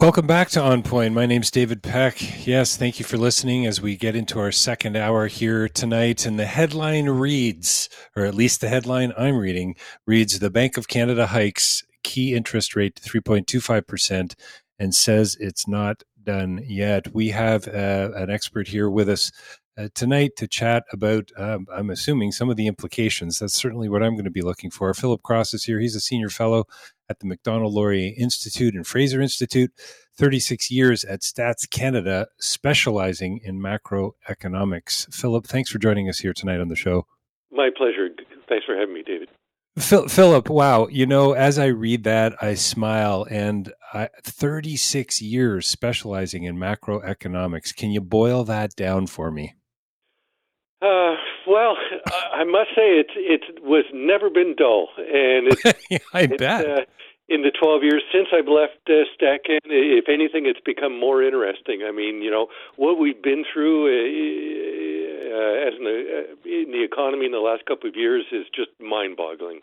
Welcome back to On Point. My name's David Peck. Yes, thank you for listening as we get into our second hour here tonight. And the headline reads, or at least the headline I'm reading, reads The Bank of Canada hikes key interest rate to 3.25% and says it's not done yet. We have uh, an expert here with us uh, tonight to chat about, um, I'm assuming, some of the implications. That's certainly what I'm going to be looking for. Philip Cross is here. He's a senior fellow at the Macdonald Laurier Institute and Fraser Institute, 36 years at Stats Canada, specializing in macroeconomics. Philip, thanks for joining us here tonight on the show. My pleasure. Thanks for having me, David. Philip, wow. You know, as I read that, I smile. And I, 36 years specializing in macroeconomics. Can you boil that down for me? Uh, well, I must say it it was never been dull, and it's, I bet. Uh, in the 12 years since I've left uh, StatCan, if anything, it's become more interesting. I mean, you know, what we've been through uh, uh, as in the, uh, in the economy in the last couple of years is just mind-boggling.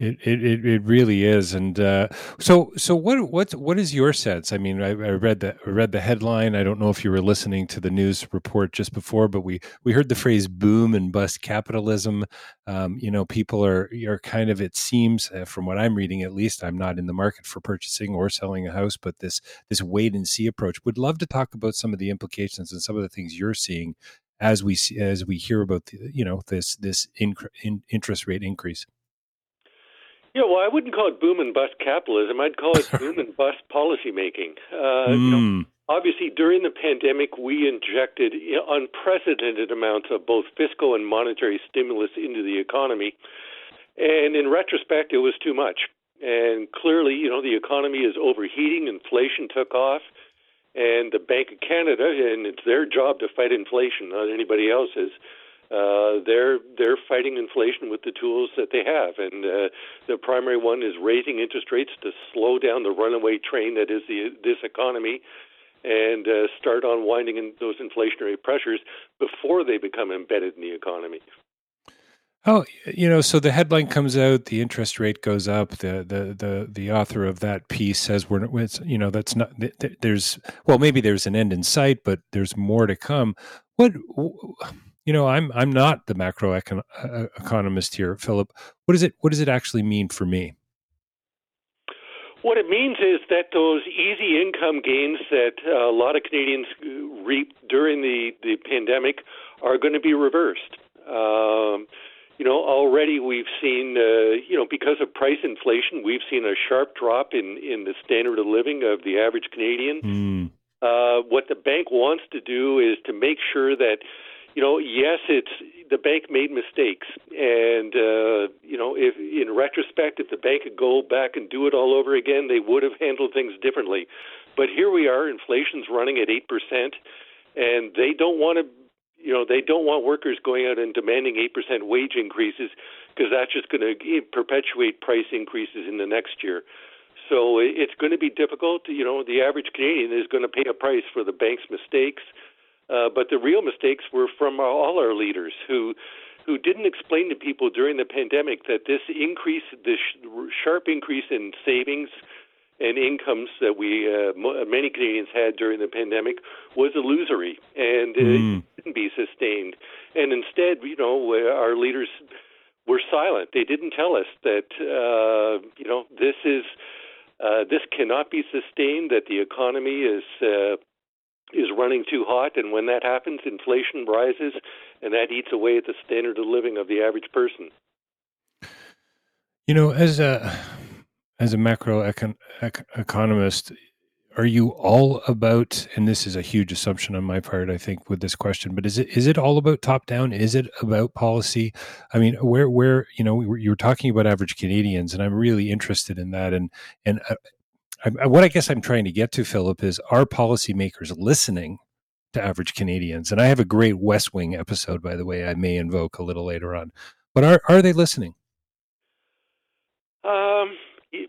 It, it it really is, and uh, so so what what what is your sense? I mean, I, I, read the I read the headline. I don't know if you were listening to the news report just before, but we we heard the phrase "boom and bust capitalism." Um, you know, people are are kind of it seems uh, from what I'm reading, at least, I'm not in the market for purchasing or selling a house, but this this wait and see approach. Would love to talk about some of the implications and some of the things you're seeing as we as we hear about the, you know this this in interest rate increase. Yeah, well, I wouldn't call it boom and bust capitalism. I'd call it boom and bust policymaking. Uh, mm. you know, hmm. obviously, during the pandemic, we injected unprecedented amounts of both fiscal and monetary stimulus into the economy. And in retrospect, it was too much. And clearly, you know, the economy is overheating, inflation took off, and the Bank of Canada, and it's their job to fight inflation, not anybody else's uh, they're they're fighting inflation with the tools that they have, and uh, the primary one is raising interest rates to slow down the runaway train that is the this economy, and uh, start unwinding in those inflationary pressures before they become embedded in the economy. Oh, you know, so the headline comes out, the interest rate goes up. The the the the author of that piece says we're you know that's not there's well maybe there's an end in sight, but there's more to come. What you know, I'm I'm not the macro econ- uh, economist here, Philip. What does it What does it actually mean for me? What it means is that those easy income gains that uh, a lot of Canadians reaped during the, the pandemic are going to be reversed. Um, you know, already we've seen, uh, you know, because of price inflation, we've seen a sharp drop in, in the standard of living of the average Canadian. Mm. Uh, what the bank wants to do is to make sure that you know, yes, it's the bank made mistakes, and uh, you know, if in retrospect, if the bank could go back and do it all over again, they would have handled things differently. But here we are, inflation's running at eight percent, and they don't want to. You know, they don't want workers going out and demanding 8% wage increases because that's just going to perpetuate price increases in the next year. So it's going to be difficult. You know, the average Canadian is going to pay a price for the bank's mistakes. Uh, but the real mistakes were from all our leaders who who didn't explain to people during the pandemic that this increase, this sharp increase in savings and incomes that we uh, many Canadians had during the pandemic was illusory and uh, mm. couldn't be sustained. And instead, you know, our leaders were silent. They didn't tell us that uh, you know this is uh, this cannot be sustained. That the economy is uh, is running too hot, and when that happens, inflation rises, and that eats away at the standard of living of the average person. You know, as a as a macro econ, ec- economist, are you all about? And this is a huge assumption on my part, I think, with this question. But is it is it all about top down? Is it about policy? I mean, where where you know you were talking about average Canadians, and I'm really interested in that. And and uh, I, what I guess I'm trying to get to, Philip, is are policymakers listening to average Canadians? And I have a great West Wing episode, by the way, I may invoke a little later on. But are are they listening? Um,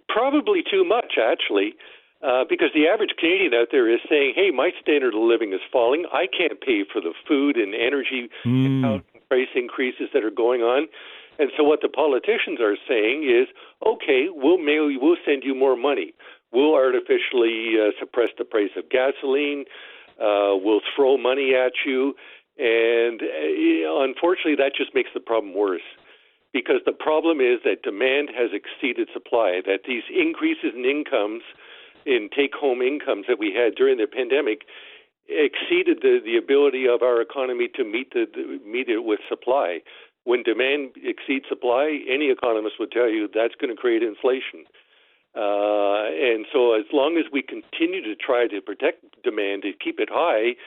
probably too much, actually. Uh, because the average Canadian out there is saying, "Hey, my standard of living is falling. I can't pay for the food and energy mm. and price increases that are going on." And so what the politicians are saying is, okay, we'll mail you, we'll send you more money. We'll artificially uh, suppress the price of gasoline. Uh, we'll throw money at you. And uh, unfortunately, that just makes the problem worse because the problem is that demand has exceeded supply, that these increases in incomes, in take home incomes that we had during the pandemic, exceeded the, the ability of our economy to meet the, the meet it with supply. When demand exceeds supply, any economist would tell you that's going to create inflation. Uh, and so, as long as we continue to try to protect demand and keep it high,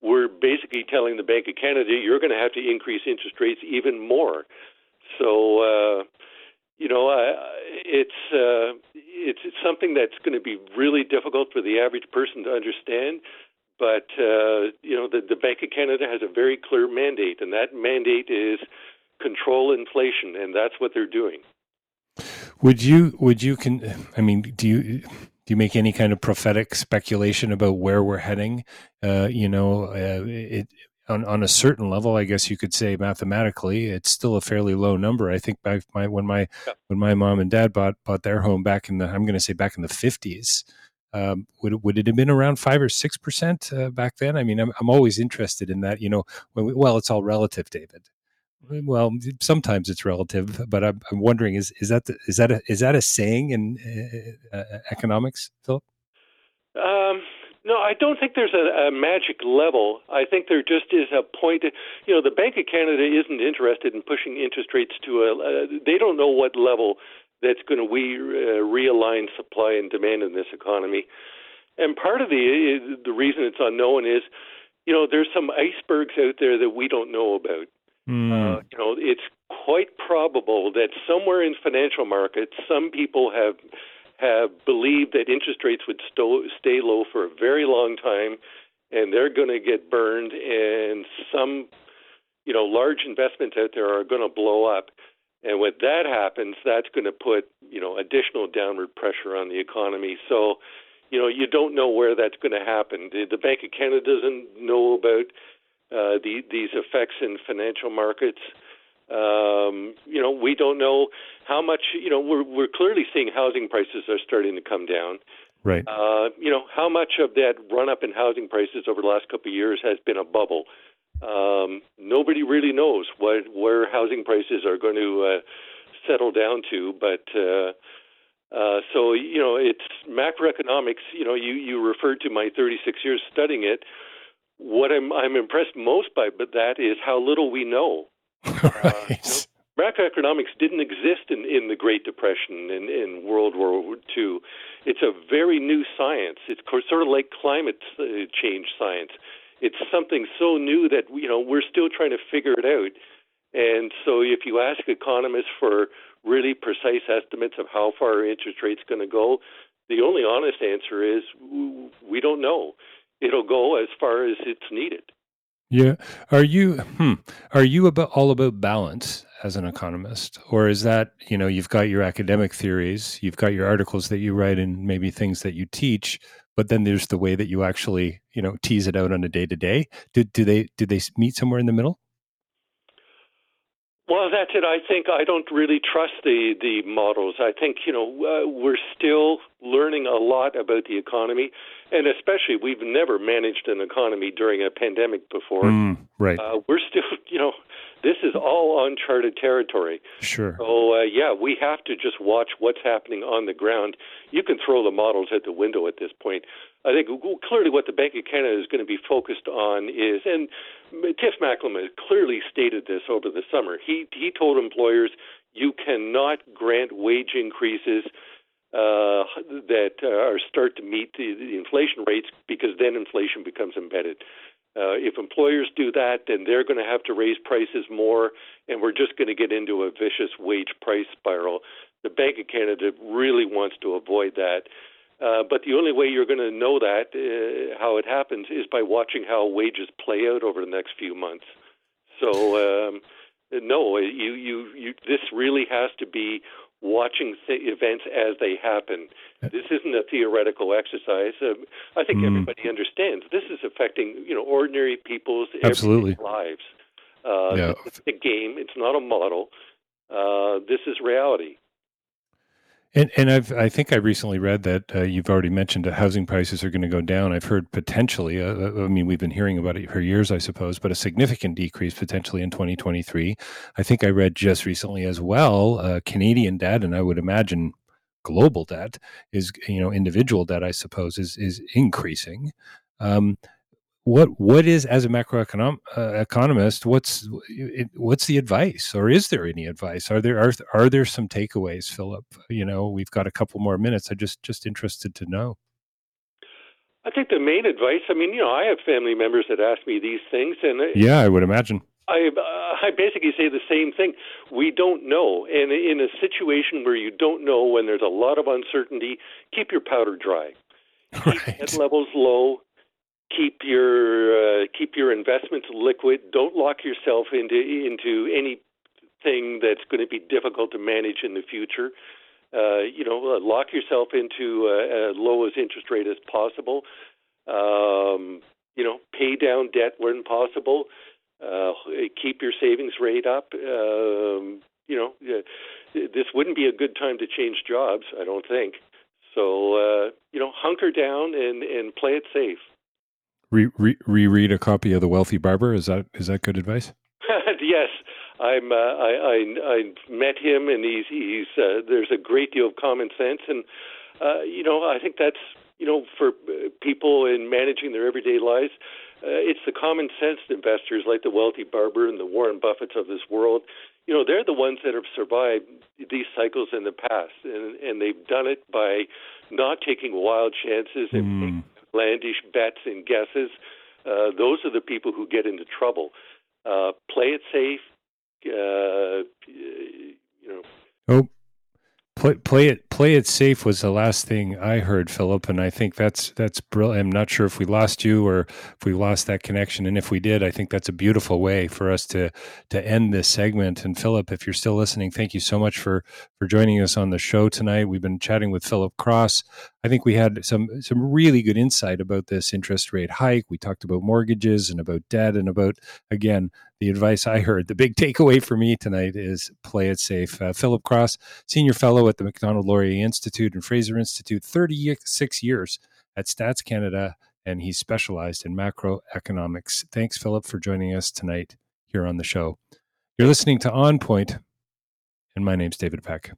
we're basically telling the Bank of Canada you're going to have to increase interest rates even more. So, uh, you know, uh, it's, uh, it's it's something that's going to be really difficult for the average person to understand. But uh, you know, the, the Bank of Canada has a very clear mandate, and that mandate is control inflation, and that's what they're doing. Would you? Would you? Can I mean? Do you? Do you make any kind of prophetic speculation about where we're heading? Uh, you know, uh, it, on, on a certain level, I guess you could say mathematically, it's still a fairly low number. I think back my when my yeah. when my mom and dad bought bought their home back in the I'm going to say back in the 50s, um, would would it have been around five or six percent uh, back then? I mean, I'm I'm always interested in that. You know, we, well, it's all relative, David. Well, sometimes it's relative, but I'm, I'm wondering is is that the, is that a, is that a saying in uh, economics, Philip? Um, no, I don't think there's a, a magic level. I think there just is a point. You know, the Bank of Canada isn't interested in pushing interest rates to a. Uh, they don't know what level that's going to we uh, realign supply and demand in this economy. And part of the the reason it's unknown is, you know, there's some icebergs out there that we don't know about. Mm. Uh, you know, it's quite probable that somewhere in financial markets, some people have have believed that interest rates would sto- stay low for a very long time, and they're going to get burned, and some, you know, large investments out there are going to blow up. And when that happens, that's going to put you know additional downward pressure on the economy. So, you know, you don't know where that's going to happen. The, the Bank of Canada doesn't know about uh, the, these effects in financial markets. Um, you know, we don't know how much. You know, we're we're clearly seeing housing prices are starting to come down. Right. Uh, you know, how much of that run up in housing prices over the last couple of years has been a bubble? Um, nobody really knows what where housing prices are going to uh, settle down to, but uh, uh, so you know it's macroeconomics. You know, you you referred to my 36 years studying it. What I'm I'm impressed most by, but that is how little we know. right. Uh, you know, macroeconomics didn't exist in, in the Great Depression and in, in World War II. It's a very new science. It's sort of like climate uh, change science it's something so new that you know we're still trying to figure it out. And so, if you ask economists for really precise estimates of how far interest rates going to go, the only honest answer is we don't know. It'll go as far as it's needed. Yeah. Are you hmm, are you about all about balance as an economist or is that, you know, you've got your academic theories, you've got your articles that you write and maybe things that you teach, but then there's the way that you actually you know tease it out on a day to day do do they do they meet somewhere in the middle well that's it i think i don't really trust the the models i think you know uh, we're still learning a lot about the economy and especially we've never managed an economy during a pandemic before mm, right uh, we're still you know this is all uncharted territory. Sure. So uh, yeah, we have to just watch what's happening on the ground. You can throw the models at the window at this point. I think clearly what the Bank of Canada is going to be focused on is, and Tiff Macklem clearly stated this over the summer. He he told employers you cannot grant wage increases uh, that uh, are start to meet the, the inflation rates because then inflation becomes embedded. Uh, if employers do that, then they're going to have to raise prices more, and we're just going to get into a vicious wage price spiral. The Bank of Canada really wants to avoid that. Uh, but the only way you're going to know that, uh, how it happens, is by watching how wages play out over the next few months. So, um, no, you, you, you, this really has to be watching th- events as they happen. This isn't a theoretical exercise. Uh, I think mm. everybody understands this is affecting you know ordinary people's Absolutely. lives. Uh, yeah. It's a game. It's not a model. uh, this is reality. And, and I've, I think I recently read that uh, you've already mentioned that housing prices are going to go down. I've heard potentially, uh, uh, I mean, we've been hearing about it for years, I suppose, but a significant decrease potentially in 2023. I think I read just recently as well, uh, Canadian debt, and I would imagine global debt is, you know, individual debt, I suppose, is is increasing. Um, what what is as a macroeconomist uh, economist what's what's the advice or is there any advice? Are there are, are there some takeaways philip? You know we've got a couple more minutes. I'm just just interested to know. I think the main advice i mean you know i have family members that ask me these things and yeah i would imagine. I uh, I basically say the same thing. We don't know, and in a situation where you don't know, when there's a lot of uncertainty, keep your powder dry. Right. Keep head levels low keep your uh, keep your investments liquid. Don't lock yourself into into anything that's going to be difficult to manage in the future. Uh, you know, uh, lock yourself into uh, as low as interest rate as possible. Um, you know, pay down debt when possible. Uh, keep your savings rate up. Um, you know, this wouldn't be a good time to change jobs. I don't think. So uh, you know, hunker down and and play it safe re- re- reread a copy of The Wealthy Barber. Is that is that good advice? yes, I'm. Uh, I, I I met him, and he's he's. Uh, there's a great deal of common sense, and uh, you know I think that's you know for uh, people in managing their everyday lives. Uh, it's the common sense investors like the wealthy barber and the Warren Buffetts of this world. You know, they're the ones that have survived these cycles in the past, and and they've done it by not taking wild chances and mm outlandish bets and guesses. Uh, those are the people who get into trouble. Uh, play it safe. Uh, you know. Oh, play, play it play it safe was the last thing I heard, Philip, and I think that's that's brilliant. I'm not sure if we lost you or if we lost that connection, and if we did, I think that's a beautiful way for us to to end this segment. And Philip, if you're still listening, thank you so much for for joining us on the show tonight. We've been chatting with Philip Cross. I think we had some some really good insight about this interest rate hike. We talked about mortgages and about debt and about again the advice I heard. The big takeaway for me tonight is play it safe. Uh, Philip Cross, senior fellow at the Macdonald Laurier Institute and Fraser Institute, 36 years at Stats Canada, and he's specialized in macroeconomics. Thanks, Philip, for joining us tonight here on the show. You're listening to On Point, and my name's David Peck.